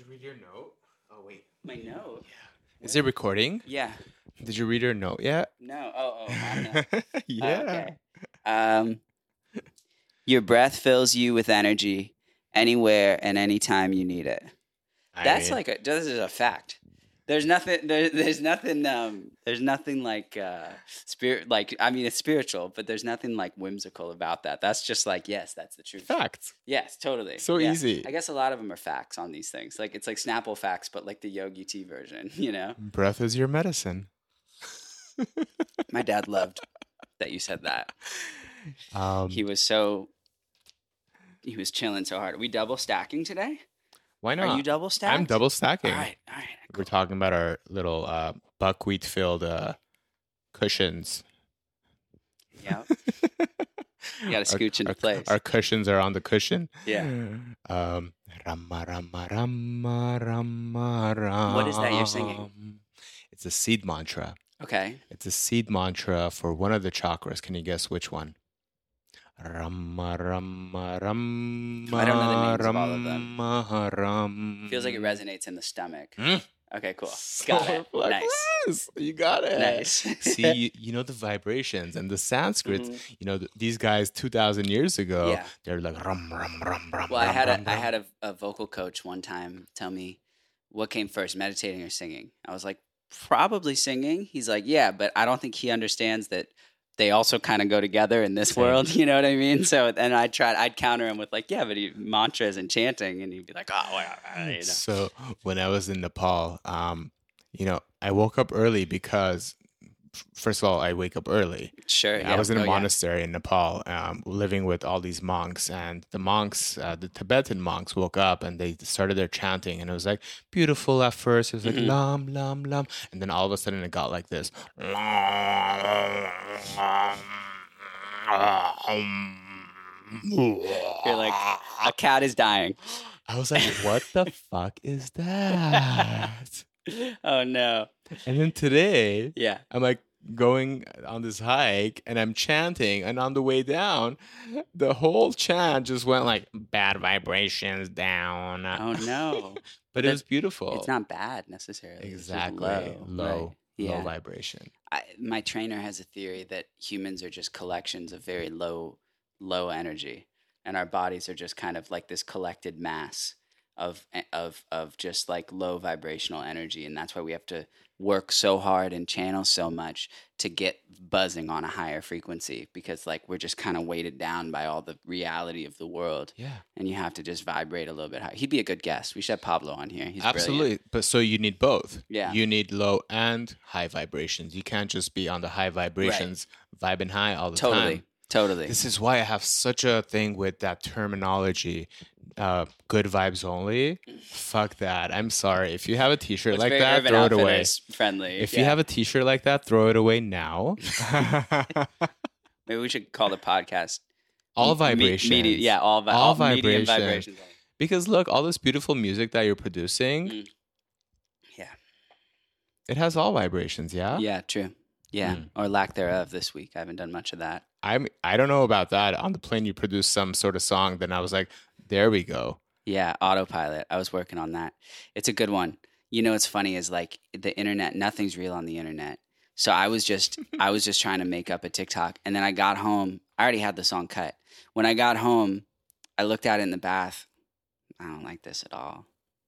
you read your note? Oh wait. My note. Yeah. Is it recording? Yeah. Did you read your note yet? No. Oh. Oh. my note. yeah. okay. Um, your breath fills you with energy anywhere and anytime you need it. I That's mean, like a this is a fact. There's nothing. There, there's nothing. Um, there's nothing like uh, spirit. Like I mean, it's spiritual, but there's nothing like whimsical about that. That's just like yes, that's the truth. facts. Yes, totally. So Yeah. easy. I guess a lot of them are facts on these things. Like it's like Snapple facts, but like the Yogi Tea version. You know, Breath is your medicine. my dad loved that you said that. Um, He was so. He was chilling so hard. Are we double stacking today? Why not? Are you double stacking? I'm double stacking. All right. All right. We're talking about our little uh, buckwheat filled uh, cushions. Yeah. You gotta Our- scooch into our, place. Our cushions are on the cushion. Yeah. Um, rama, rama, rama, rama, rama. What is that you're singing? It's a seed mantra. Okay. It's a seed mantra for one of the chakras. Can you guess which one? Rama, rama, rama, I don't know the names of all of them. ram. Feels like it resonates in the stomach. Mm. Okay, cool. So it. like, Nice. yes, You got it. Nice. See, you, you know the vibrations and the Sanskrit. Mhm. You know th- these guys two thousand years ago. Yeah. They're like rum rum rum rum. Well, I had rum, a I rum. had a, a vocal coach one time tell me what came first, meditating or singing. I was like, probably singing. He's like, yeah, but I don't think he understands that they also kind of go together in this world. You know what I mean? So, and I tried, I'd counter him with like, yeah, but he, mantras and chanting, and he'd be like, oh, well, you know. So when I was in Nepal, um, you know, I woke up early because, first of all, I wake up early. sure. Yeah, I was in a oh, yeah. monastery in Nepal, um, living with all these monks, and the monks, uh, the Tibetan monks, woke up and they started their chanting, and it was like beautiful at first. It was like Mhm. lam lam lam, and then all of a sudden it got like this. You're like, a cat is dying. I was like, what the fuck is that? oh no. And then today, Yeah. I'm like going on this hike and I'm chanting, and on the way down, the whole chant just went like bad vibrations down. Oh no. but it was beautiful. It's not bad necessarily. exactly low. low, right. low vibration. I, my trainer has a theory that humans are just collections of very low, low energy, and our bodies are just kind of like this collected mass of e, of of just like low vibrational energy, and that's why we have to work so hard and channel so much to get buzzing on a higher frequency because like we're just kind of weighted down by all the reality of the world Yeah, and you have to just vibrate a little bit higher. He'd be a good guest. We should have Pablo on here. He's absolutely. brilliant. But so you need both. Yeah. you need low and high vibrations. You can't just be on the high vibrations, vibing high all the Totally. time. Totally totally. This is why I have such a thing with that terminology. Uh, good vibes only. Fuck that. I'm sorry. If you have a T-shirt It's like that, throw it away. Friendly. If yeah. you have a T-shirt like that, throw it away now. Maybe we should call the podcast all me- vibrations. media- yeah, all, vi- All all vibrations. vibrations. Because look, all this beautiful music that you're producing, Mm. Yeah. it has all vibrations. Yeah. Yeah, true. Yeah, Mm. or lack thereof this week. I haven't done much of that. I'm. I don't know about that. On the plane, you produced some sort of song. Then I was like, there we go. Yeah, autopilot. I was working on that. It's a good one. You know what's funny is like the internet, nothing's real on the internet. So I was just I was just trying to make up a TikTok and then I got home. I already had the song cut. When I got home, I looked at it in the bath. I don't like this at all.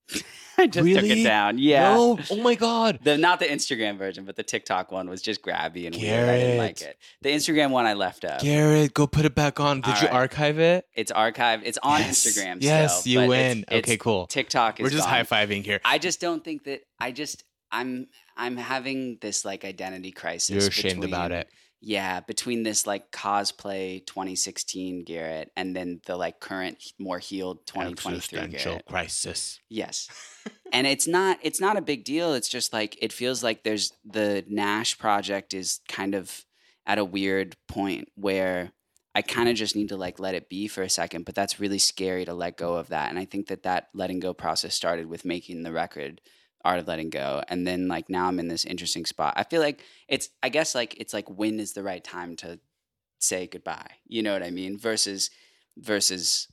I just took it down. Yeah. No. Oh my god. The not the Instagram version, but the TikTok one was just grabby and weird. I didn't like it. The Instagram one I left up. Garrett, go put it back on. Did All you right. archive it? It's archived. It's on Yes. Instagram. Yes, still, you win. it's- okay, cool. TikTok is We're just high fiving here. I just don't think that I just I'm I'm having this like identity crisis. You're ashamed about it. Yeah, between this like cosplay 2016 Garrett and then the like current more healed 2023 Existential Garrett. crisis. Yes. and it's not it's not a big deal. It's just like it feels like there's the Nash project is kind of at a weird point where I kind of just need to like let it be for a second, but that's really scary to let go of that. And I think that that letting go process started with making the record art of letting go and then like now i'm in this interesting spot i feel like it's i guess like it's like when is the right time to say goodbye you know what i mean versus versus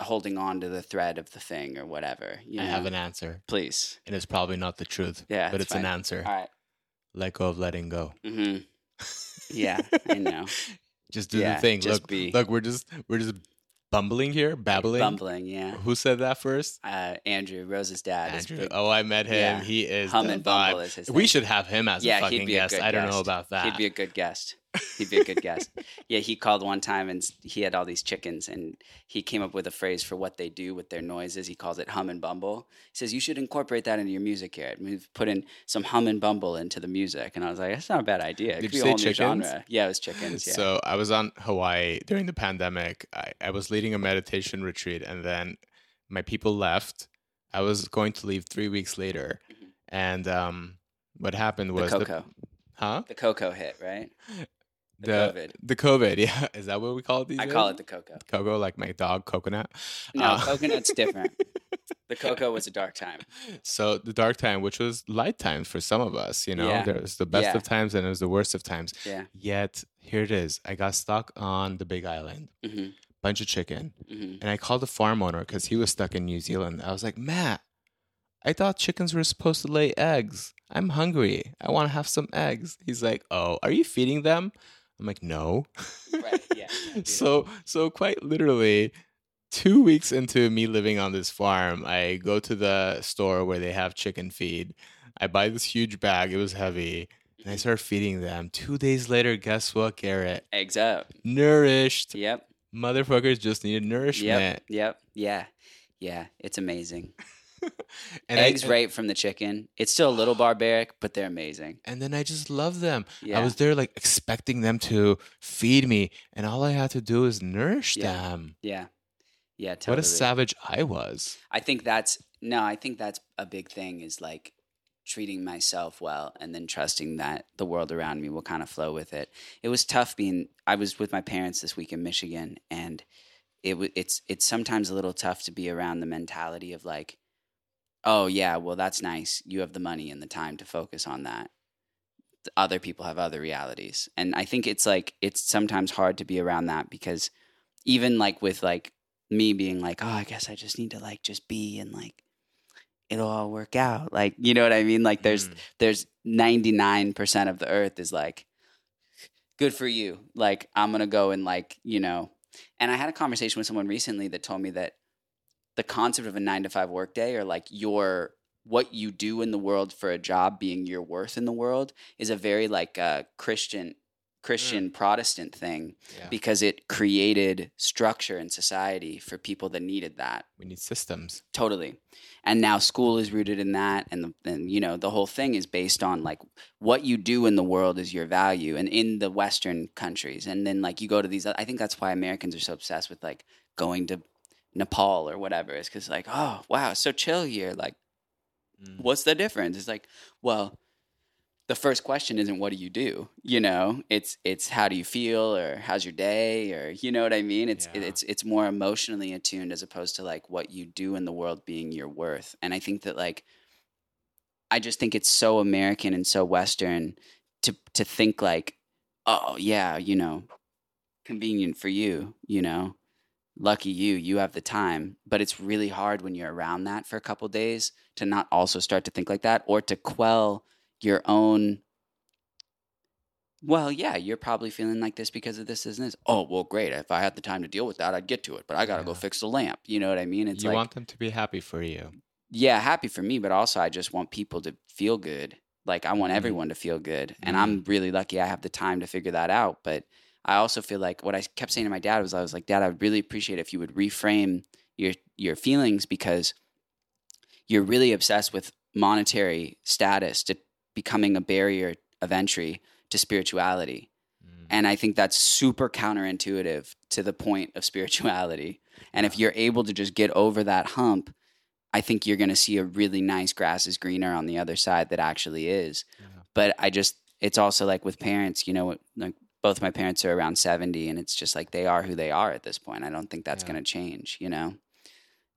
holding on to the thread of the thing or whatever. You I know? have an answer, Please. and it's probably not the truth. Yeah, but it's it's an answer. All right. Let go of letting go. Mm-hmm. Yeah, I know. just do Yeah, the thing. just look, be. look, we're just we're just bumbling here, babbling. Bumbling, yeah. Who said that first? Uh, Andrew, Rose's dad. Andrew. big- Oh, I met him. Yeah. He is Hum the and Bumble vibe. is his Name. We should have him as Yeah, a he'd fucking a guest. I don't know about that. He'd be a good guest. He'd be a good guest. Yeah, he called one time and he had all these chickens and he came up with a phrase for what they do with their noises. He calls it hum and bumble. He says, You should incorporate that into your music here. We've put in some hum and bumble into the music. And I was like, That's not a bad idea. It Did could you be a say chickens? genre. Yeah, it was chickens. Yeah. So I was on Hawaii during the pandemic. I, I was leading a meditation retreat, and then my people left. I was going to leave three weeks later, Mhm. and um, what happened was the cocoa. huh? The cocoa hit, right? The COVID. the COVID. Yeah, is that what we call it these I days? call it the cocoa. cocoa, like my dog, coconut. No, Uh, coconut's different. The cocoa was a dark time. So the dark time, which was light times for some of us, you know, Yeah. there was the best Yeah. of times and it was the worst of times. Yeah. Yet here it is. I got stuck on the Big Island, hmm bunch of chicken, hmm and I called the farm owner because he was stuck in New Zealand. I was like, Matt, I thought chickens were supposed to lay eggs. I'm hungry. I want to have some eggs. He's like, Oh, are you feeding them? I'm like, No. Right, yeah, yeah, so so quite literally two weeks into me living on this farm, I go to the store where they have chicken feed. I buy this huge bag. It was heavy. And I mm-hmm. start feeding them. Two days later, guess what, Garrett? Eggs up. Nourished. Yep. Motherfuckers just needed nourishment. Yep. Yep. Yeah. Yeah. It's amazing. And I- Eggs right from the chicken. It's still a little barbaric, but they're amazing. and then I just love them. Yeah. I was there like expecting them to feed me, and all I had to do is nourish Yeah. them. yeah. Yeah. Totally. What a savage I was. I think that's no. I think that's a big thing. Is like treating myself well and then trusting that the world around me will kind of flow with it. It was tough being. I was with my parents this week in Michigan, and it wa- it's it's sometimes a little tough to be around the mentality of like, oh yeah, well that's nice. You have the money and the time to focus on that. Other people have other realities, and I think it's like it's sometimes hard to be around that because even like with like me being like, oh, I guess I just need to like just be and like it'll all work out. Like, you know what I mean? Like there's Mm. there's 99% of the earth is like good for you. Like I'm going to go and like, you know. And I had a conversation with someone recently that told me that the concept of a 9 to 5 workday or like your what you do in the world for a job being your worth in the world is a very like uh, Christian Christian Protestant thing Yeah. because it created structure in society for people that needed that we need systems. totally and now school is rooted in that and the, and you know the whole thing is based on like what you do in the world is your value and in the western countries and then like you go to these i think that's why americans are so obsessed with like going to nepal or whatever is because like oh wow it's so chill here like Mm. what's the difference? It's like well the first question isn't what do you do? You know it's it's how do you feel? or how's your day? or you know what i mean? It's Yeah. it's it's more emotionally attuned as opposed to like what you do in the world being your worth. And i think that like i just think it's so american and so western to to think like oh yeah you know convenient for you you know lucky you you have the time but it's really hard when you're around that for a couple days to not also start to think like that or to quell your own well yeah you're probably feeling like this because of this and this oh well great if i had the time to deal with that i'd get to it but i gotta go fix the lamp you know what i mean it's you like want them to be happy for you. yeah happy for me but also i just want people to feel good like i want Mhm. everyone to feel good and Mhm. i'm really lucky i have the time to figure that out but i also feel like what i kept saying to my dad was i was like dad i would really appreciate if you would reframe your your feelings because you're really obsessed with monetary status to becoming a barrier of entry to spirituality Mm. and I think that's super counterintuitive to the point of spirituality. And if you're able to just get over that hump, I think you're going to see a really nice grass is greener on the other side that actually is. Yeah. But I just, it's also like with parents, you know, like both my parents are around 70 and it's just like they are who they are at this point. I don't think that's Yeah. going to change, you know?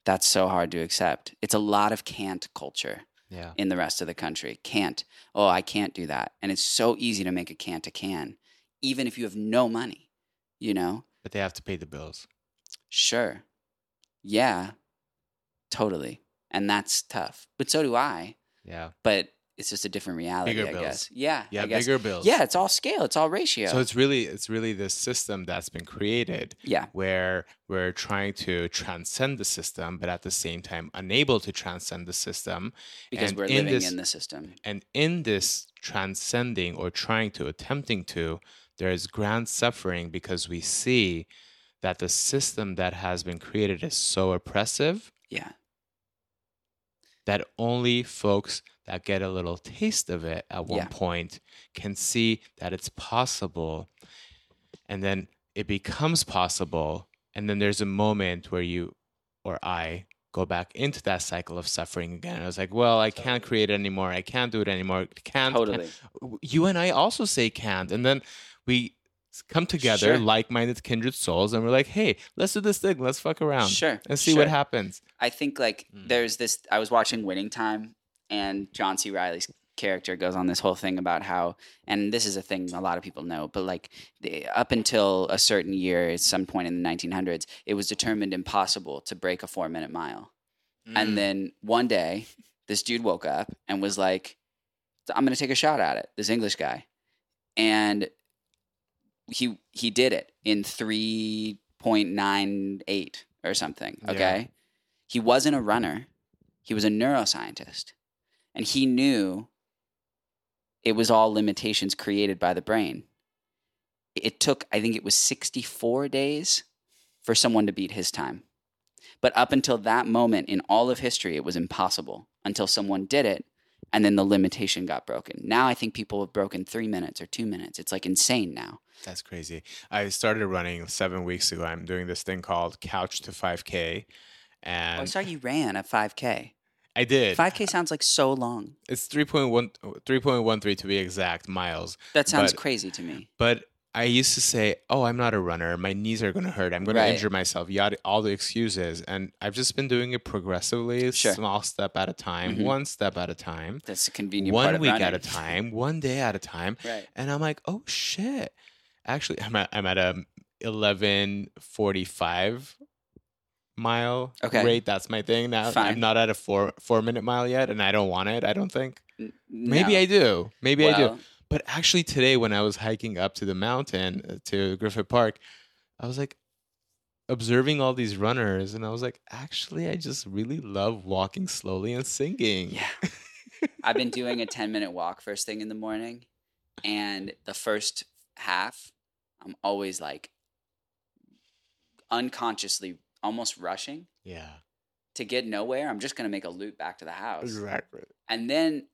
That's so hard to accept. It's a lot of can't culture Yeah. in the rest of the country. Can't. Oh, I can't do that. And it's so easy to make a can't a can, even if you have no money, you know? But they have to pay the bills. Sure. Yeah, totally. And that's tough. But so do I. Yeah. But it's just a different reality, Bigger I bills. guess. Yeah. Yeah, I guess. bigger bills. Yeah, it's all scale. It's all ratio. So it's really it's really this system that's been created yeah. where we're trying to transcend the system, but at the same time unable to transcend the system. Because And we're in living this- in the system. And in this transcending or trying to attempting to, there is grand suffering because we see that the system that has been created is so oppressive Yeah. that only folks that get a little taste of it at one Yeah. point can see that it's possible. And then it becomes possible. And then there's a moment where you or I go back into that cycle of suffering again. And I was like, well, I can't create it anymore. I can't do it anymore. Can't. can't. Totally. You and I also say can't. And then we come together, Sure. like minded kindred souls, and we're like, hey, let's do this thing. Let's fuck around Sure. and see sure. what happens. I think like Mm. there's this. I was watching Winning Time, and John C. Reilly's character goes on this whole thing about how, and this is a thing a lot of people know, but like the, up until a certain year, at some point in the 1900s, it was determined impossible to break a four minute mile. Mm. And then one day, this dude woke up and was like, "I'm going to take a shot at it." This English guy, and he he did it in three point nine eight or something. Yeah. Okay, he wasn't a runner; he was a neuroscientist, and he knew it was all limitations created by the brain. It took, I think, it was sixty four days for someone to beat his time. But up until that moment in all of history, it was impossible until someone did it and then the limitation got broken. Now I think people have broken three minutes or two minutes. It's like insane now. That's crazy. I started running seven weeks ago. I'm doing this thing called Couch to 5K. Oh, I And saw you ran a 5K. I did. 5K sounds like so long. It's 3.1, 3.13 to be exact miles. That sounds But- crazy to me. But I used to say, oh, I'm not a runner. My knees are going to hurt. I'm going to injure myself. Yada, all the excuses. And I've just been doing it progressively, Sure. small step at a time, Mhm. one step at a time, That's a convenient part one week running. at a time, one day at a time. Right. And I'm like, oh shit. Actually, I'm at I'm at a 11:45 mile Okay. rate. That's my thing now. Fine. I'm not at a four four minute mile yet, and I don't want it. I don't think. N- Maybe. I do. Maybe I do. But actually, today when I was hiking up to the mountain uh, to Griffith Park, I was like observing all these runners, and I was like, actually, I just really love walking slowly and singing. Yeah. I've been doing a 10 minute walk first thing in the morning. And the first half, I'm always like unconsciously almost rushing Yeah. to get nowhere. I'm just going to make a loop back to the house. Exactly. And then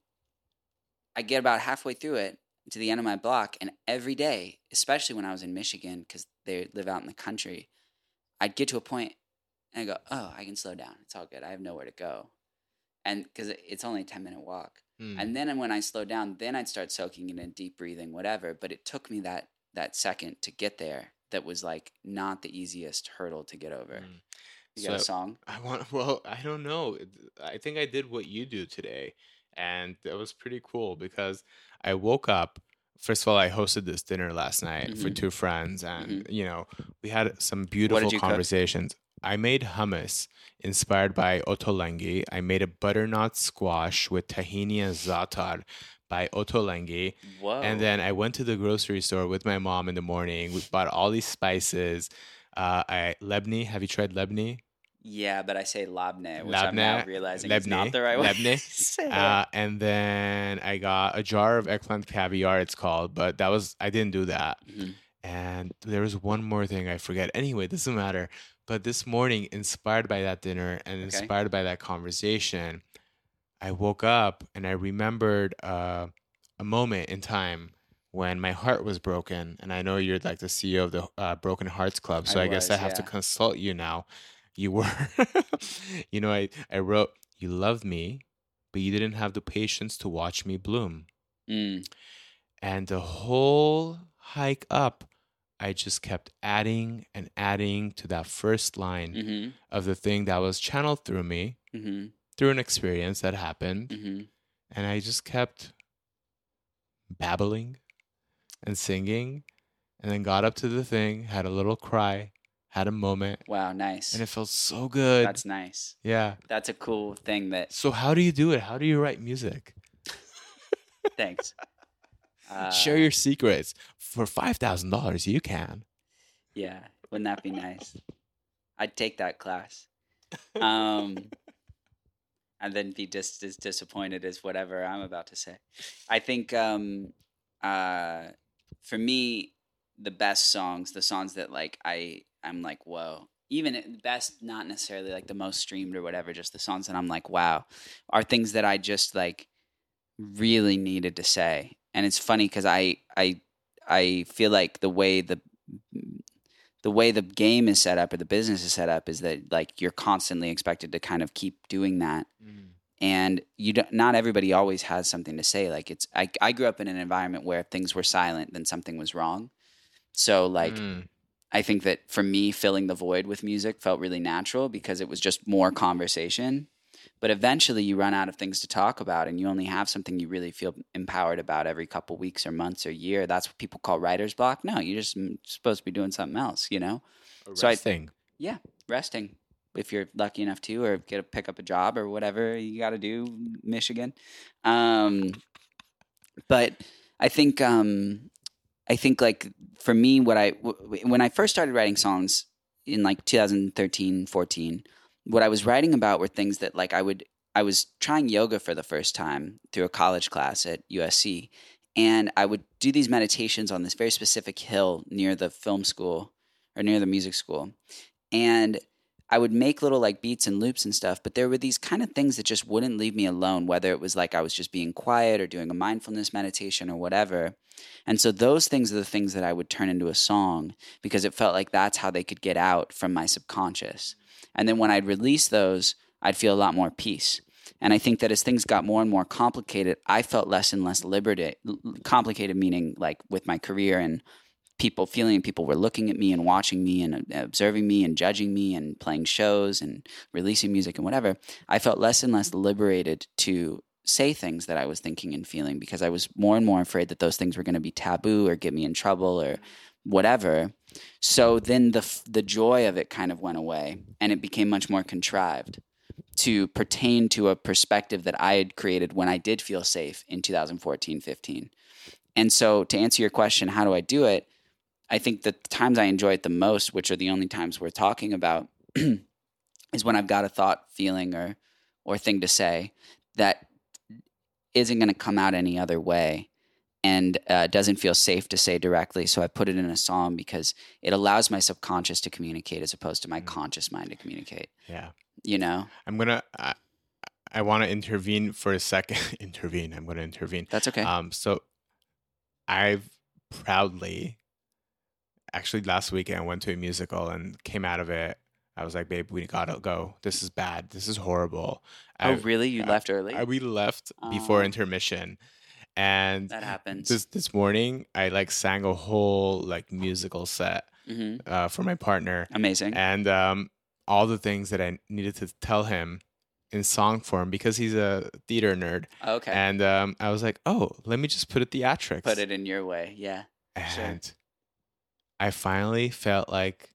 I get about halfway through it to the end of my block. And every day, especially when I was in Michigan, because they live out in the country, I'd get to a point and I go, oh, I can slow down. It's all good. I have nowhere to go. And because it's only a 10 minute walk. Hmm. And then when I slow down, then I'd start soaking in deep breathing, whatever. But it took me that that second to get there. That was like not the easiest hurdle to get over. Mm. You got a song? I want. Well, I don't know. I think I did what you do today, and that was pretty cool because I woke up. First of all, I hosted this dinner last night for Mhm. two friends, and you know we had some beautiful cook? conversations. I made hummus inspired by ottolenghi. I made a butternut squash with tahini and za'atar by ottolenghi. Whoa. And then I went to the grocery store with my mom in the morning. We bought all these spices. Uh, I lebni. Have you tried lebni? Yeah, but I say labne, which I'm now Labne, realizing is not the right way. Lebne. say. Uh, and then I got a jar of eggplant caviar. It's called, but that was I didn't do that. Mhm. And there was one more thing I forget. Anyway, doesn't matter. But this morning, inspired by that dinner and Okay. inspired by that conversation, I woke up and I remembered uh, a moment in time when my heart was broken. And I know you're like the CEO of the uh, Broken Hearts Club, so I I, guess was, I have to consult you now. You were, you know, I, I wrote, You loved me, but you didn't have the patience to watch me bloom. Mm, And the whole hike up, I just kept adding and adding to that first line mhm, of the thing that was channeled through me mhm, through an experience that happened. mhm. And I just kept babbling and singing and then got up to the thing, had a little cry, had a moment, Wow, nice. and it felt so good. That's nice. yeah. That's a cool thing that So how do you do it? How do you write music? thanks. Uh, Share your secrets. For five thousand dollars, you can. Yeah, wouldn't that be nice? I'd take that class. Um, and then be just as disappointed as whatever I'm about to say. I think um, uh, for me, the best songs, the songs that like I I'm like whoa. Even best, not necessarily like the most streamed or whatever, just the songs that I'm like, wow, are things that I just like really needed to say. And it's funny because I I I feel like the way the the way the game is set up or the business is set up is that like you're constantly expected to kind of keep doing that. And you don't not everybody always has something to say. Like it's I, I grew up in an environment where if things were silent then something was wrong. So like Mm. i think that for me filling the void with music felt really natural because it was just more conversation but eventually you run out of things to talk about and you only have something you really feel empowered about every couple weeks or months or year. That's what people call writer's block. No you're just mm, supposed to be doing something else you know? So I- think yeah resting if you're lucky enough to or get a pick up a job or whatever you got to do michigan. Um but i think um i think like for me what i w- when i first started writing songs in like 2013 14 what i was writing about were things that like i would i was trying yoga for the first time through a college class at usc and i would do these meditations on this very specific hill near the film school or near the music school and I would make little like beats and loops and stuff, but there were these kind of things that just wouldn't leave me alone, whether it was like I was just being quiet or doing a mindfulness meditation or whatever. And so those things are the things that I would turn into a song because it felt like that's how they could get out from my subconscious. And then when I'd release those, I'd feel a lot more peace. And I think that as things got more and more complicated, I felt less and less liberated. Complicated meaning like with my career and people feeling people were looking at me and watching me and uh, observing me and judging me and playing shows and releasing music and whatever i felt less and less liberated to say things that i was thinking and feeling because i was more and more afraid that those things were going to be taboo or get me in trouble or whatever so then the the joy of it kind of went away and it became much more contrived to pertain to a perspective that i had created when i did feel safe in 2014 15 and so to answer your question how do i do it? I think the times I enjoy it the most, which are the only times we're talking about, is when I've got a thought, feeling, or or thing to say that isn't going to come out any other way, and uh, doesn't feel safe to say directly. So I put it in a song because it allows my subconscious to communicate as opposed to my Mm. conscious mind to communicate. Yeah. You know, I'm gonna. I, I want to intervene for a second. intervene. I'm gonna intervene. that's okay. Um. So, I've proudly, actually, last weekend I went to a musical and came out of it. I was like, "Babe, we gotta go. This is bad. This is horrible." oh, I, really? You I- left early? I, we left before intermission, and that happens. this this morning I like sang a whole like musical set hmm uh, for my partner, Amazing. and um, all the things that I needed to tell him in song form because he's a theater nerd. okay. And um, I was like, oh, let me just put it theatrics. Put it in your way. Yeah. sure. And I finally felt like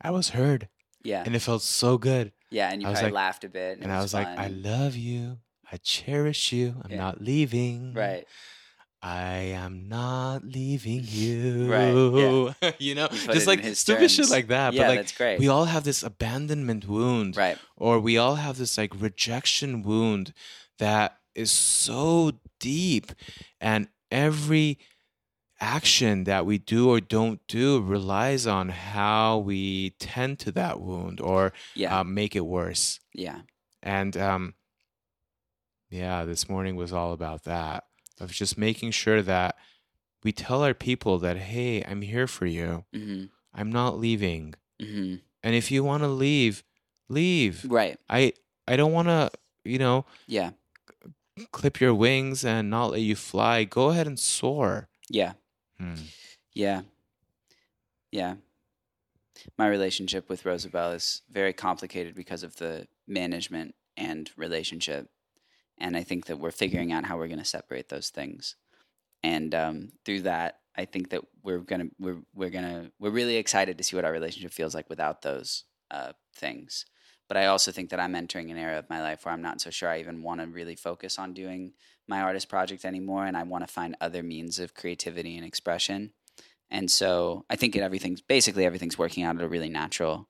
I was heard, Yeah. and it felt so good. Yeah, and you I probably like- laughed a bit. And I was like, I love you. I cherish you. I'm Yeah. not leaving. right. I am not leaving you. Right, you know, just like stupid shit like that. yeah, but like that's great. we all have this abandonment wound, right. or we all have this like rejection wound that is so deep, and every action that we do or don't do relies on how we tend to that wound or Yeah. uh, make it worse. yeah. And um, yeah, this morning was all about that of just making sure that we tell our people that, hey, I'm here for you. hmm I'm not leaving. hmm And if you want to leave, leave. Right. I I don't want to, you know, Yeah. clip your wings and not let you fly. Go ahead and soar. Yeah. Hmm. Yeah. Yeah. My relationship with Rosabelle is very complicated because of the management and relationship. And I think that we're figuring out how we're going to separate those things. and um, through that, I think that we're gonna we're we're gonna we're really excited to see what our relationship feels like without those uh, things. But I also think that I'm entering an era of my life where I'm not so sure I even want to really focus on doing my artist project anymore, and I want to find other means of creativity and expression. And so I think everything's basically everything's working out at a really natural.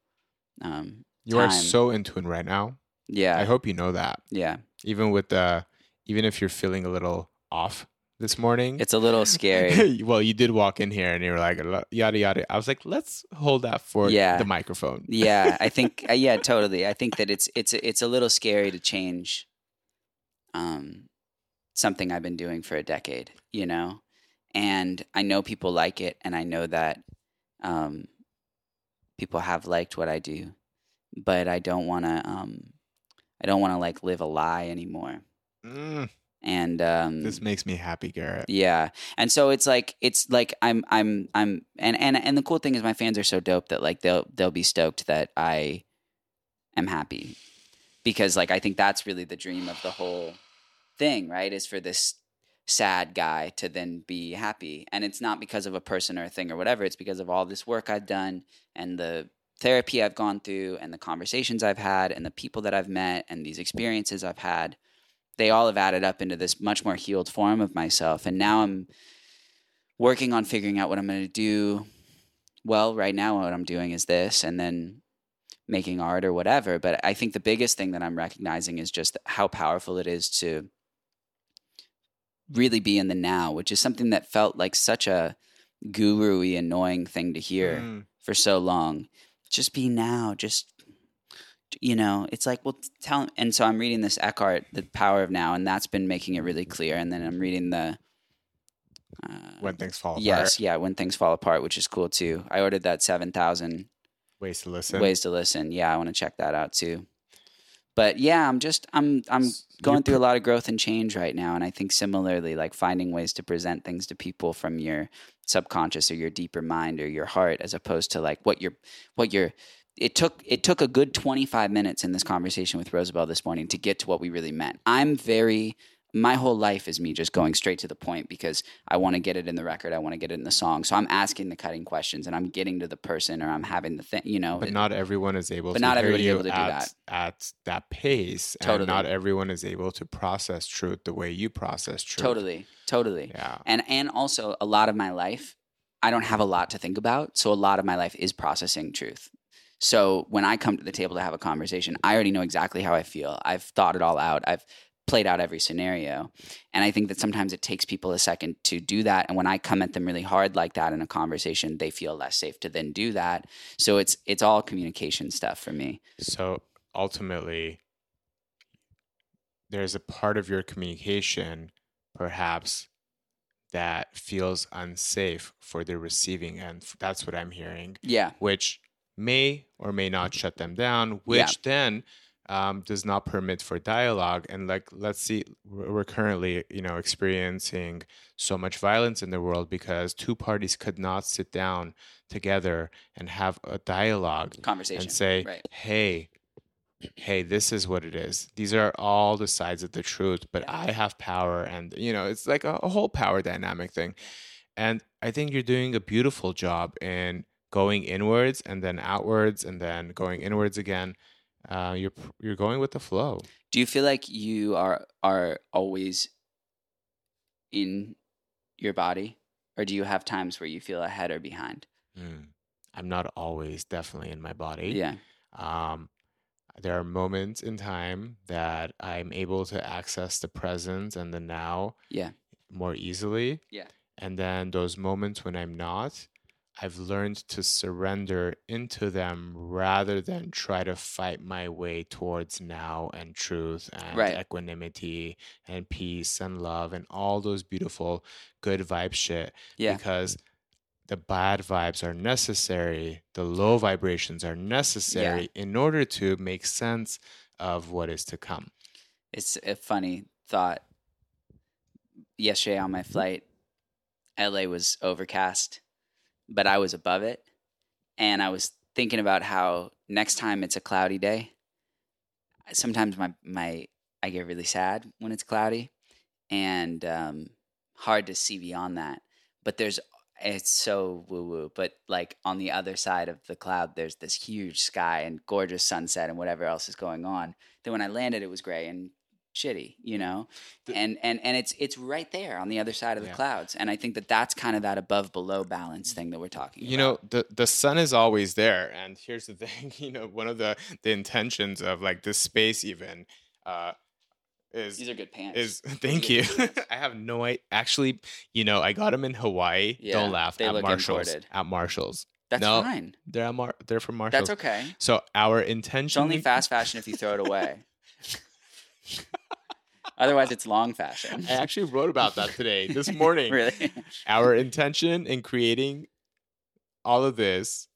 Um, You are so in tune right now. yeah, I hope you know that. yeah. Even with the, even if you're feeling a little off this morning. It's a little scary. well, you did walk in here and you were like yada yada. I was like, let's hold that for Yeah. the microphone. yeah, I think uh, yeah, totally. I think that it's it's it's a little scary to change um something I've been doing for a decade, you know? And I know people like it and I know that um people have liked what I do, but I don't want to um I don't want to like live a lie anymore. Mm, And um this makes me happy, Garrett. yeah. And so it's like it's like I'm I'm I'm and and and the cool thing is my fans are so dope that like they'll they'll be stoked that I am happy. Because like I think that's really the dream of the whole thing, right? Is for this sad guy to then be happy. And it's not because of a person or a thing or whatever. It's because of all this work I've done and the therapy I've gone through and the conversations I've had and the people that I've met and these experiences I've had they all have added up into this much more healed form of myself. And now I'm working on figuring out what I'm going to do. Well, right now, what I'm doing is this, and then making art or whatever. But I think the biggest thing that I'm recognizing is just how powerful it is to really be in the now, which is something that felt like such a guru y, annoying thing to hear Mm, for so long. Just be now. Just you know, it's like well, tell. And so I'm reading this Eckhart, The Power of Now, and that's been making it really clear. And then I'm reading the uh, when things fall apart. yes, yeah, when things fall apart, which is cool too. I ordered that seven thousand Ways to listen. ways to listen. Yeah, I want to check that out too. But yeah, I'm just I'm I'm going you're through a lot of growth and change right now, and I think similarly, like finding ways to present things to people from your subconscious or your deeper mind or your heart, as opposed to like what you're what you're. It took it took a good 25 minutes in this conversation with Rosabelle this morning to get to what we really meant. I'm very my whole life is me just going straight to the point because I want to get it in the record, I want to get it in the song. So I'm asking the cutting questions and I'm getting to the person or I'm having the thing, you know. But it- not everyone is able But to not everybody's able to do at, that. at that pace. Totally. And not everyone is able to process truth the way you process truth. totally, totally. Yeah. and and also a lot of my life i don't have a lot to think about so a lot of my life is processing truth so when i come to the table to have a conversation i already know exactly how i feel i've thought it all out i've played out every scenario. And i think that sometimes it takes people a second to do that. And when i come at them really hard like that in a conversation they feel less safe to then do that. So it's it's all communication stuff for me. So ultimately, there's a part of your communication, perhaps, that feels unsafe for the receiving end. That's what I'm hearing, yeah. Which may or may not shut them down, which Yeah. then um, does not permit for dialogue. And like, let's see, we're currently, you know, experiencing so much violence in the world because two parties could not sit down together and have a dialogue conversation and say, right hey, hey, this is what it is. These are all the sides of the truth, but Yeah. I have power. And, you know, it's like a, a whole power dynamic thing. And I think you're doing a beautiful job in going inwards and then outwards and then going inwards again. Uh, you're you're going with the flow. Do you feel like you are are always in your body, or do you have times where you feel ahead or behind? Mm. I'm not always definitely in my body. Yeah, Um, there are moments in time that I'm able to access the present and the now yeah, more easily. Yeah. And then those moments when I'm not, I've learned to surrender into them rather than try to fight my way towards now and truth and Right. equanimity and peace and love and all those beautiful good vibe shit. yeah, Because the bad vibes are necessary, the low vibrations are necessary in order to make sense of what is to come. It's a funny thought. Yesterday on my mm-hmm. flight, LA was overcast, but I was above it, and I was thinking about how next time it's a cloudy day. Sometimes my my I get really sad when it's cloudy, and um, hard to see beyond that. But there's it's so woo woo. But like on the other side of the cloud, there's this huge sky and gorgeous sunset and whatever else is going on. Then when I landed, it was gray and shitty, you know, and and and it's it's right there on the other side of the Yeah. clouds. And I think that that's kind of that above below balance thing that we're talking. About. You about. know the the sun is always there and here's the thing you know one of the the intentions of like this space even uh is these are good pants. is thank you i have no idea actually you know i got them in hawaii Yeah, don't laugh at marshalls imported. at marshalls that's no, fine. they're at Mar- they're from marshalls That's okay. so our It's intention only fast fashion if you throw it away. Otherwise, it's long fashion. i actually wrote about that today this morning really? our intention in creating all of this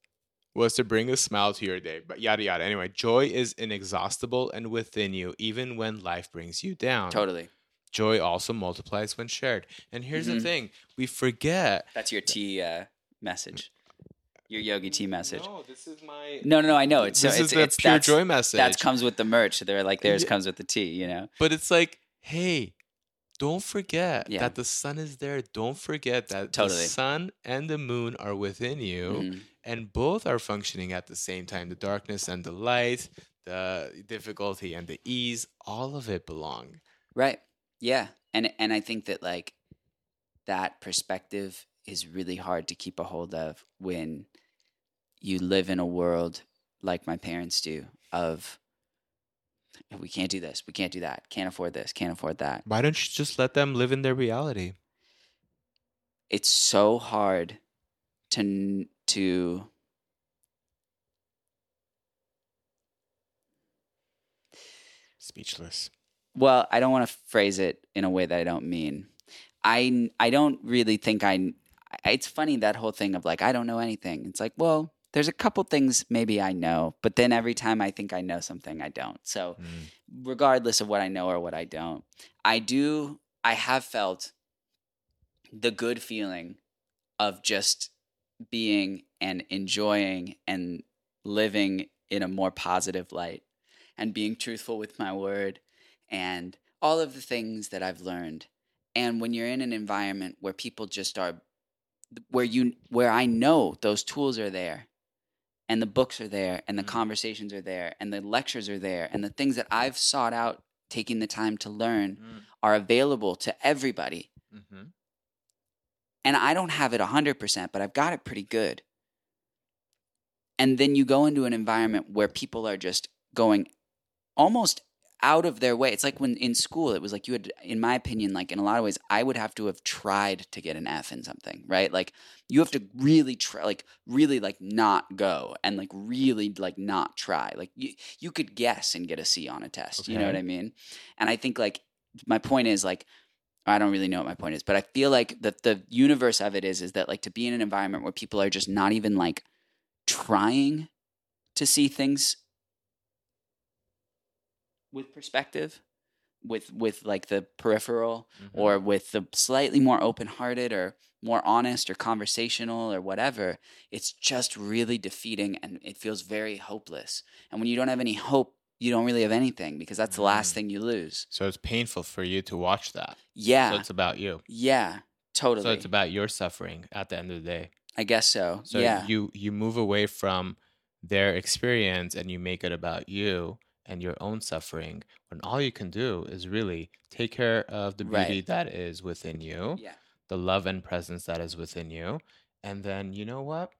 was to bring a smile to your day but yada yada anyway joy is inexhaustible and within you even when life brings you down totally. joy also multiplies when shared and here's Mhm. the thing we forget That's your tea uh, message. Your yogi tea message. no this is my No, no, no. I know. It's this so is it's, the it's pure joy message That comes with the merch. They're like theirs Yeah. comes with the tea. You know. but it's like hey don't forget Yeah. that the sun is there don't forget that Totally. the sun and the moon are within you Mhm. and both are functioning at the same time the darkness and the light the difficulty and the ease all of it belong Right. Yeah. And and I think that like that perspective is really hard to keep a hold of when you live in a world like my parents do of oh, we can't do this, we can't do that, can't afford this, can't afford that. why don't you just let them live in their reality It's so hard to to speechless well, I don't want to phrase it in a way that I don't mean. I I don't really think I. It's funny that whole thing of like I don't know anything. It's like, well, there's a couple things maybe I know, but then every time I think I know something, I don't. So Mm. regardless of what I know or what I don't, I do. I have felt the good feeling of just being and enjoying and living in a more positive light and being truthful with my word and all of the things that I've learned. And when you're in an environment where people just are where you where I know those tools are there and the books are there and the Mhm. conversations are there and the lectures are there and the things that I've sought out taking the time to learn are available to everybody. Mm-hmm. And I don't have it 100%, but I've got it pretty good. And then you go into an environment where people are just going almost out of their way. It's like when in school, it was like you had, in my opinion, like in a lot of ways, I would have to have tried to get an F in something, right? Like you have to really try, like really like not go and like really like not try. Like you, you could guess and get a C on a test. You know what I mean? And I think like my point is like, I don't really know what my point is, but I feel like the the universe of it is is that like to be in an environment where people are just not even like trying to see things with perspective, with with like the peripheral Mm-hmm. or with the slightly more open-hearted or more honest or conversational or whatever, it's just really defeating and it feels very hopeless. And when you don't have any hope, you don't really have anything because that's the last Mm. thing you lose. so it's painful for you to watch that Yeah. so it's about you yeah. Totally. so it's about your suffering at the end of the day I guess so. so yeah. you you move away from their experience and you make it about you and your own suffering when all you can do is really take care of the beauty Right. that is within you yeah. the love and presence that is within you and then you know what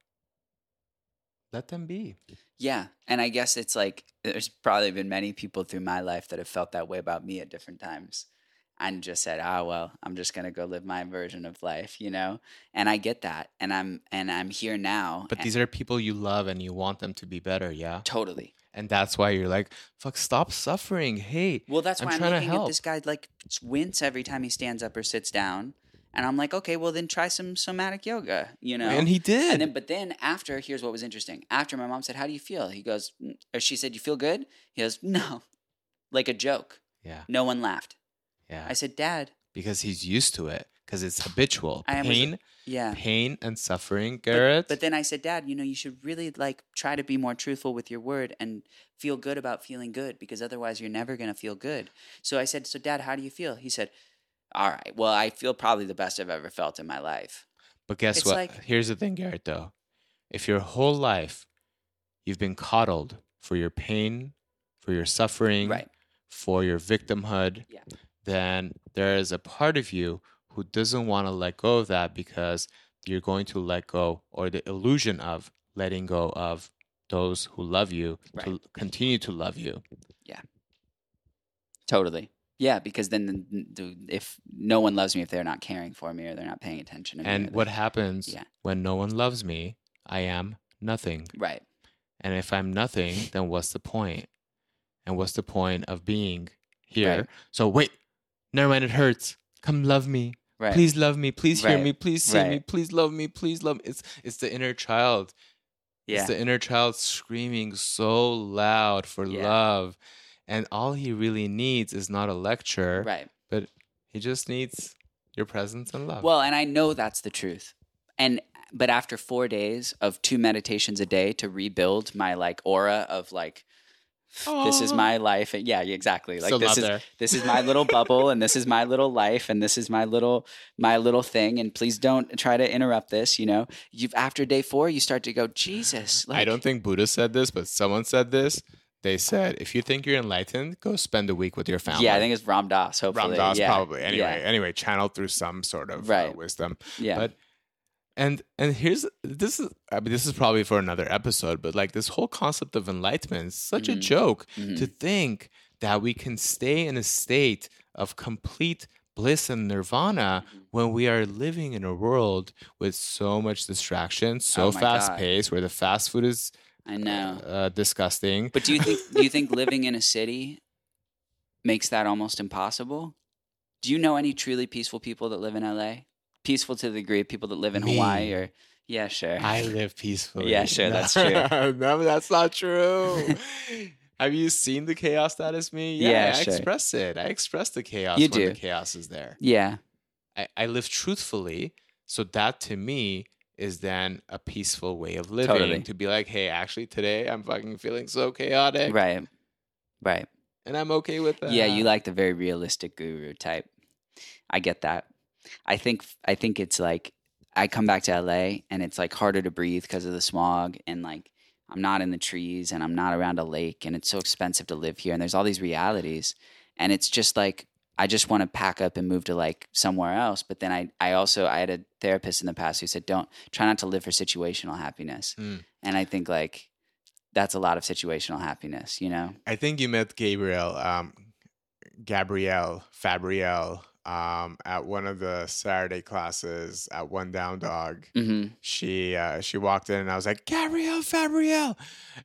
let them be Yeah. And I guess it's like there's probably been many people through my life that have felt that way about me at different times and just said, "Ah, well, I'm just going to go live my version of life," you know? And I get that. And I'm and I'm here now. but and- these are people you love and you want them to be better yeah totally. And that's why you're like fuck stop suffering hey Well, that's I'm why I'm, trying to looking at help. this guy like wince every time he stands up or sits down. And I'm like, "Okay, well then try some somatic yoga," you know? and he did And then, but then after, here's what was interesting. After my mom said, "How do you feel?" He goes, "Mm," or she said, "You feel good?" He goes, "No," like a joke. yeah No one laughed. yeah I said, "Dad, because he's used to it because it's habitual pain yeah." pain and suffering But- garrett But, then I said, Dad, you know, you should really like try to be more truthful with your word and feel good about feeling good because otherwise you're never going to feel good. So I said, So, Dad, how do you feel? He said, All right. Well, I feel probably the best I've ever felt in my life. But guess It's what? like- Here's the thing, Garrett, though. If your whole life you've been coddled for your pain, for your suffering, Right. for your victimhood, Yeah. then there is a part of you who doesn't want to let go of that because you're going to let go or the illusion of letting go of those who love you to continue to love you. Yeah. Totally. Yeah, because then the, if no one loves me, if they're not caring for me or they're not paying attention to me, And what happens Yeah. when no one loves me? I am nothing. right? And if I'm nothing, then what's the point? And what's the point of being here? Right. So wait, never mind, it hurts. Come love me. Right. Please love me. Please hear me. Please see me. Please love me. Please love me. It's it's the inner child. Yeah. It's the inner child screaming so loud for Yeah. love. And all he really needs is not a lecture, right. but he just needs your presence and love. Well, and I know that's the truth. And but after 4 days of two meditations a day to rebuild my like aura of like this is my life. And yeah, exactly. Like Still this is there. this is my little bubble and this is my little life and this is my little my little thing and please don't try to interrupt this, you know. You've after day 4 you start to go, "Jesus." Like, I don't think Buddha said this, but someone said this. They said, if you think you're enlightened, go spend a week with your family. Yeah, I think it's Ram Dass, hopefully. Ram Dass yeah. probably. Anyway, Yeah. anyway, channeled through some sort of uh, Right. wisdom. Yeah. But and and here's this is I mean this is probably for another episode, but like this whole concept of enlightenment is such a Mhm. joke Mhm. to think that we can stay in a state of complete bliss and nirvana Mhm. when we are living in a world with so much distraction, so Oh fast God. paced, where the fast food is I know. uh, disgusting. But do you think do you think living in a city makes that almost impossible? Do you know any truly peaceful people that live in LA? Peaceful to the degree of people that live in Me. Hawaii or yeah, sure. I live peacefully. Yeah, sure, that's true. no, that's not true. Have you seen the chaos that is me? Yeah, I sure. express it. I express the chaos You when do. the chaos is there. yeah. I, I live truthfully. So that to me is then a peaceful way of living. Totally. To be like, hey, actually today I'm fucking feeling so chaotic. Right. Right. And I'm okay with that. Yeah, you like the very realistic guru type. I get that. I think I think it's like I come back to LA and it's like harder to breathe because of the smog and like I'm not in the trees and I'm not around a lake and it's so expensive to live here and there's all these realities and it's just like I just want to pack up and move to like somewhere else but then I I also I had a therapist in the past who said don't try not to live for situational happiness. Mm. And I think like that's a lot of situational happiness, you know. I think you met Gabriel, um, Gabrielle, Fabrielle, um, at one of the Saturday classes at One Down Dog. Mhm. She uh, she walked in and I was like, Gabrielle, Fabrielle.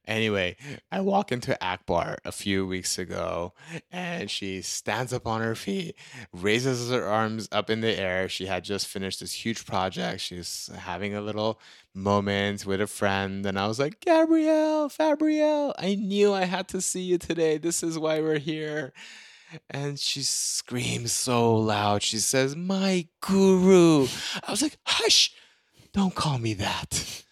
Anyway, I walk into Akbar a few weeks ago and she stands up on her feet, raises her arms up in the air. She had just finished this huge project. She's having a little moment with a friend. And I was like, Gabrielle, Fabrielle, I knew I had to see you today. This is why we're here. And she screams so loud. She says, My guru. I was like, Hush, don't call me that.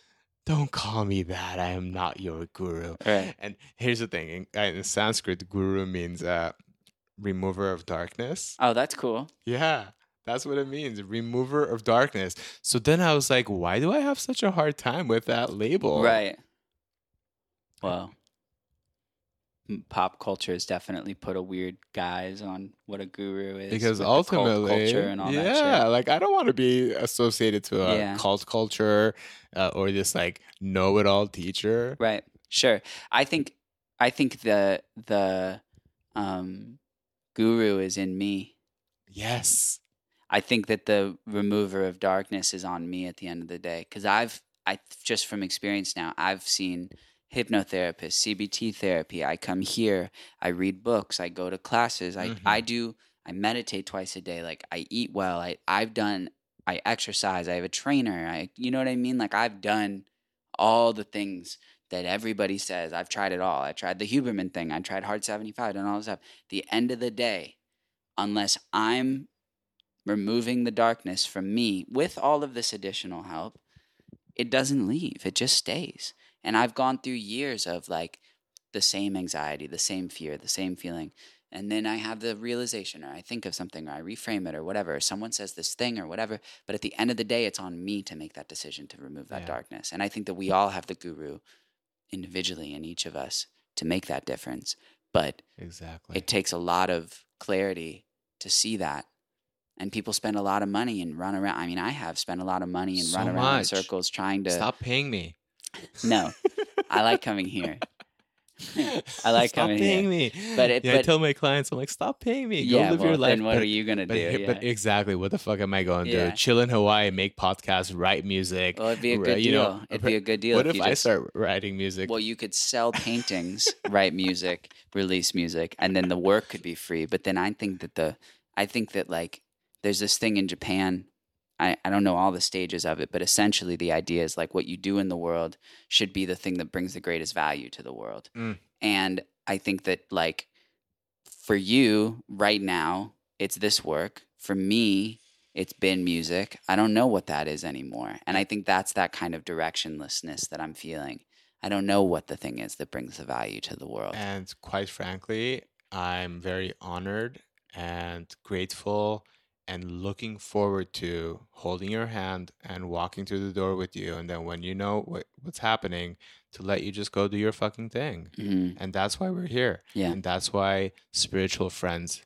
Don't call me that. I am not your guru. Right. And here's the thing in, uh, in Sanskrit, guru means uh, remover of darkness. Oh, that's cool. Yeah, that's what it means remover of darkness. So then I was like, why do I have such a hard time with that label? Right. M- pop culture has definitely put a weird guise on what a guru is. Because ultimately, culture and all yeah, that shit. like I don't want to be associated to a Yeah. cult culture uh, or this like know-it-all teacher. Right. Sure. I think I think the the um guru is in me. Yes. I think that the remover of darkness is on me at the end of the day because I've I just from experience now I've seen hypnotherapists, CBT therapy. I come here, I read books, I go to classes, I Mhm. I do I meditate twice a day. Like I eat well. I I've done I exercise. I have a trainer. I you know what I mean? Like I've done all the things that everybody says. I've tried it all. I tried the Huberman thing. I tried Hard 75 and all this stuff. The end of the day, unless I'm removing the darkness from me with all of this additional help, it doesn't leave. It just stays. And I've gone through years of like the same anxiety, the same fear, the same feeling. and then I have the realization, or I think of something, or I reframe it, or whatever. Or someone says this thing, or whatever. But at the end of the day, it's on me to make that decision to remove that Yeah. darkness. And I think that we all have the guru individually in each of us to make that difference. But Exactly. it takes a lot of clarity to see that. And people spend a lot of money and run around. I mean, I have spent a lot of money and So run around in circles trying to. Stop paying me. No, I like coming here. I like coming. stop coming paying here. me. But it- yeah, I tell my clients, I'm like, stop paying me. Go yeah, live well, your life. then what but, are you gonna but, do? but Yeah. exactly, what the fuck am I going to Yeah. do? Chill in Hawaii, make podcasts, write music. Well, it'd be a good you deal. know, it'd be a good deal. what if, you I just, start writing music? Well, you could sell paintings, write music, release music, and then the work could be free. But then I think that the, I think that like, there's this thing in Japan. I, I don't know all the stages of it, but essentially the idea is like what you do in the world should be the thing that brings the greatest value to the world. Mm. And I think that like for you right now, it's this work. For me, it's been music. I don't know what that is anymore. And I think that's that kind of directionlessness that I'm feeling. I don't know what the thing is that brings the value to the world. And quite frankly, I'm very honored and grateful and looking forward to holding your hand and walking through the door with you. And then when you know what, what's happening, to let you just go do your fucking thing. Mhm. And that's why we're here. Yeah. And that's why spiritual friends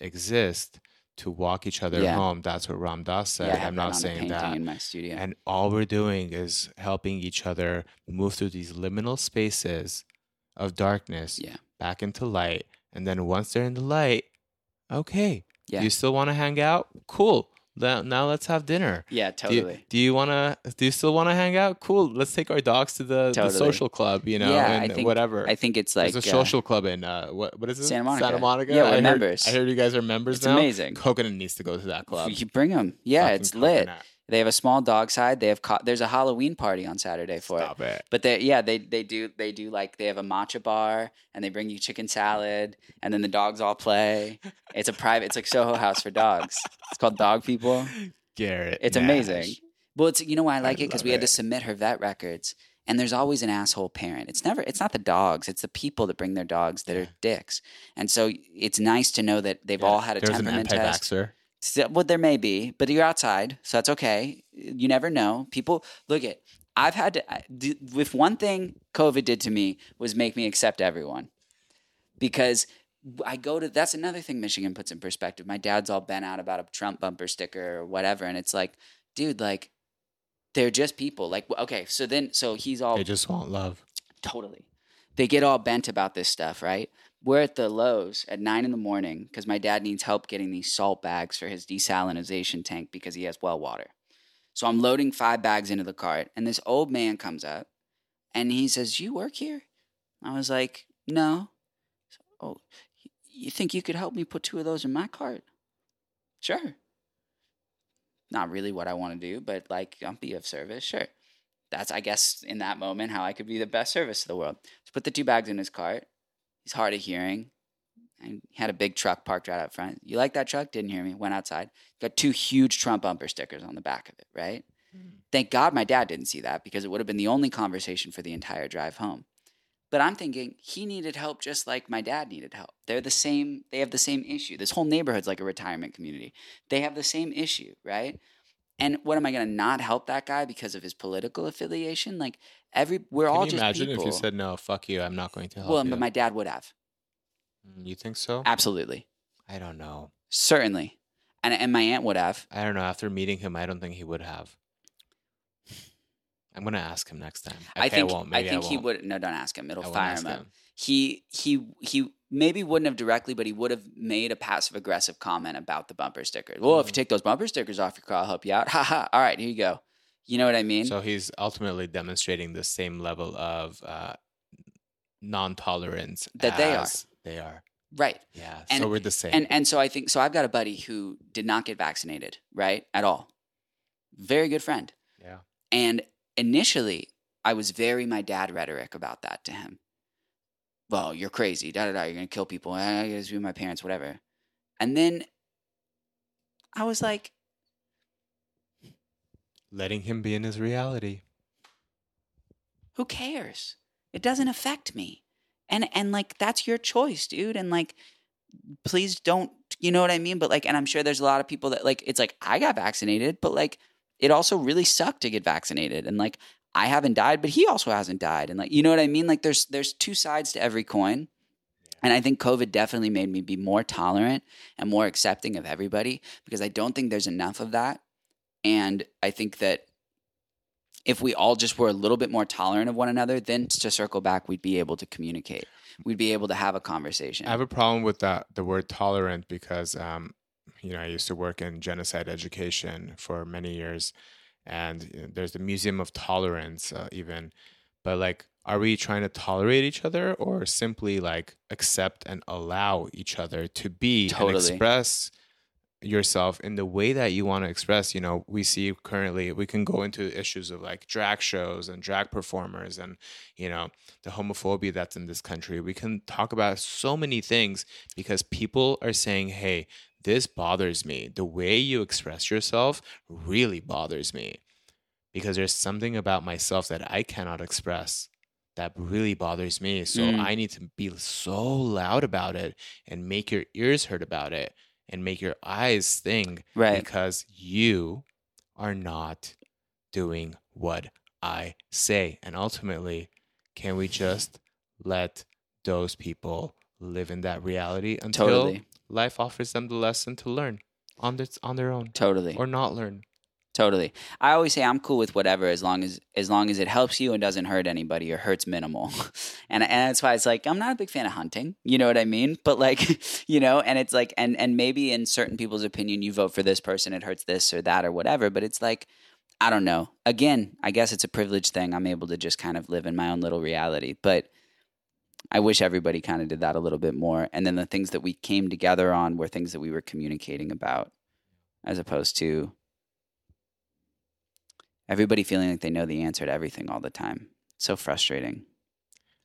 exist to walk each other Yeah. home. That's what Ram Dass said. yeah, I'm not saying that. in my studio. And all we're doing is helping each other move through these liminal spaces of darkness Yeah. back into light. And then once they're in the light, okay, Yeah. you still want to hang out? Cool. Now, now let's have dinner. yeah, Do you, totally. do you want to? Do you still want to hang out? Cool. Let's take our dogs to the, the social club. You know, Yeah, I and think- whatever. I think it's like There's a uh, social club in uh, what? What is it? Santa Monica. Santa Monica. Yeah, we're I heard, members. I heard you guys are members It's now. amazing. Coconut needs to go to that club. You bring them. Yeah, Fucking it's lit. Coconut. They have a small dog side. They have co- there's a Halloween party on Saturday for it. Stop it. But they yeah they they do they do like they have a matcha bar and they bring you chicken salad and then the dogs all play. It's a private. It's like Soho House for dogs. It's called Dog People. Garrett. It's Nash. amazing. Well, it's you know why I like it because we had to submit her vet records, and there's always an asshole parent. It's never. It's not the dogs. It's the people that bring their dogs that Yeah. are dicks. And so it's nice to know that they've Yeah, all had a There's an temperament test. So- well, there may be, but you're outside, so that's okay. You never know. People look at. I've had to. I- d- If one thing COVID did to me was make me accept everyone, because I go to. That's another thing Michigan puts in perspective. My dad's all bent out about a Trump bumper sticker or whatever, and it's like, dude, like, they're just people. Like, okay, so then, so he's all They just want love. Totally. They get all bent about this stuff, right? We're at the Lowe's at nine in the morning because my dad needs help getting these salt bags for his desalinization tank because he has well water. So I'm loading five bags into the cart, and this old man comes up and he says, You work here? I was like, No. Oh, you think you could help me put two of those in my cart? Sure. Not really what I want to do, but like, I'll be of service. Sure that's I guess in that moment how I could be the best service to the world. So put the two bags in his cart. He's hard of hearing. And he had a big truck parked right out front. You like that truck? Didn't hear me. Went outside. Got two huge Trump bumper stickers on the back of it, right? Mm. Thank God my dad didn't see that because it would have been the only conversation for the entire drive home. But I'm thinking he needed help just like my dad needed help. They're the same, they have the same issue. This whole neighborhood's like a retirement community. They have the same issue, right? And what am I going to not help that guy because of his political affiliation? Like every we're Can all you just imagine people. if you said no? Fuck you. I'm not going to help well, you. but my dad would have Mm, you think so? absolutely, I don't know. certainly, and and my aunt would have. I don't know. After meeting him, I don't think he would have. I'm gonna ask him next time. I Okay, think won't. I Maybe think he won't. would. No, don't ask him. It'll I fire him up. He he he maybe wouldn't have directly, but he would have made a passive aggressive comment about the bumper stickers. Well, if you Mhm. take those bumper stickers off your car, I'll help you out. Ha ha. All right, here you go. You know what I mean? So he's ultimately demonstrating the same level of uh, non-tolerance That they are. They are. right. Yeah. And- so we're the same. And and so I think so. I've got a buddy who did not get vaccinated, right, at all. Very good friend. yeah. And initially, I was very my dad rhetoric about that to him. Well, you're crazy. Da da da. You're gonna kill people. Eh, I gotta be my parents, whatever. And then I was like, Letting him be in his reality. who cares? It doesn't affect me. And and like that's your choice, dude. And like please don't you know what I mean? But like and I'm sure there's a lot of people that like it's like I got vaccinated, but like it also really sucked to get vaccinated and like I haven't died, but he also hasn't died. And like you know what I mean? Like there's there's two sides to every coin. And I think COVID definitely made me be more tolerant and more accepting of everybody because I don't think there's enough of that. And I think that if we all just were a little bit more tolerant of one another, then to circle back, we'd be able to communicate. We'd be able to have a conversation. I have a problem with that the word tolerant because um, you know I used to work in genocide education for many years, and you know, there's the Museum of Tolerance uh, even, but like, are we trying to tolerate each other or simply like accept and allow each other to be Totally. and express? yourself in the way that you want to express you know we see currently we can go into issues of like drag shows and drag performers and you know the homophobia that's in this country we can talk about so many things because people are saying hey this bothers me the way you express yourself really bothers me because there's something about myself that i cannot express that really bothers me so Mm. i need to be so loud about it and make your ears hurt about it and make your eyes sting right. because you are not doing what I say. And ultimately, can we just let those people live in that reality until Totally. Life offers them the lesson to learn on their, on their own Totally. or not learn? Totally. I always say I'm cool with whatever as long as as long as it helps you and doesn't hurt anybody or hurts minimal. and and that's why it's like I'm not a big fan of hunting. You know what I mean? But like, you know, and it's like and and maybe in certain people's opinion you vote for this person it hurts this or that or whatever, but it's like I don't know. Again, I guess it's a privilege thing. I'm able to just kind of live in my own little reality, but I wish everybody kind of did that a little bit more. And then the things that we came together on were things that we were communicating about as opposed to everybody feeling like they know the answer to everything all the time. So frustrating.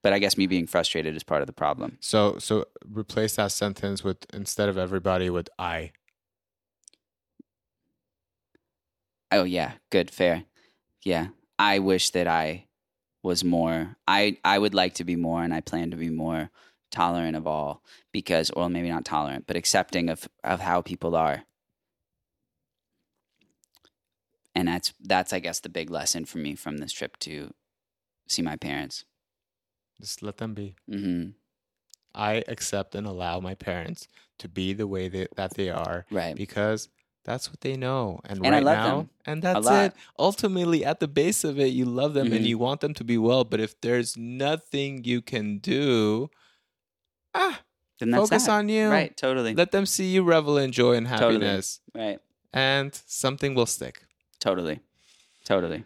But I guess me being frustrated is part of the problem. So, so replace that sentence with instead of everybody with I. Oh yeah, good, fair. Yeah. I wish that I was more I I would like to be more and I plan to be more tolerant of all because or maybe not tolerant, but accepting of of how people are. And that's that's I guess the big lesson for me from this trip to see my parents. Just let them be. Mhm. I accept and allow my parents to be the way that, that they are Right. because that's what they know. And, And I right love now, them and that's it. Ultimately, at the base of it, you love them and Mhm. you want them to be well. But if there's nothing you can do, ah, Then that's focus that. on you. Right, totally. Let them see you revel in joy and Totally. happiness, right. and something will stick. Totally. Totally.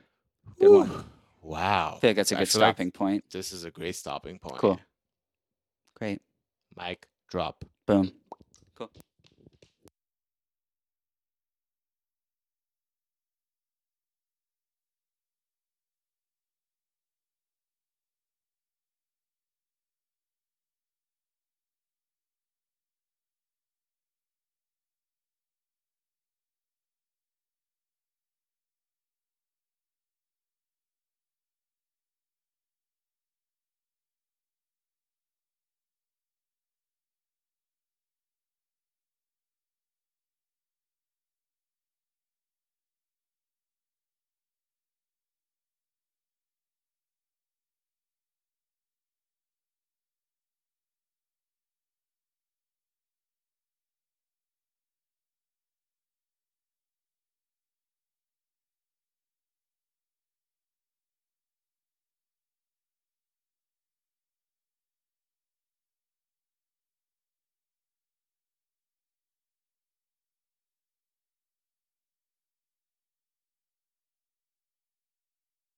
Good one. Wow. I feel like that's a I good feel like stopping point. this is a great stopping point. Cool. Great. Mic drop. Boom. Cool.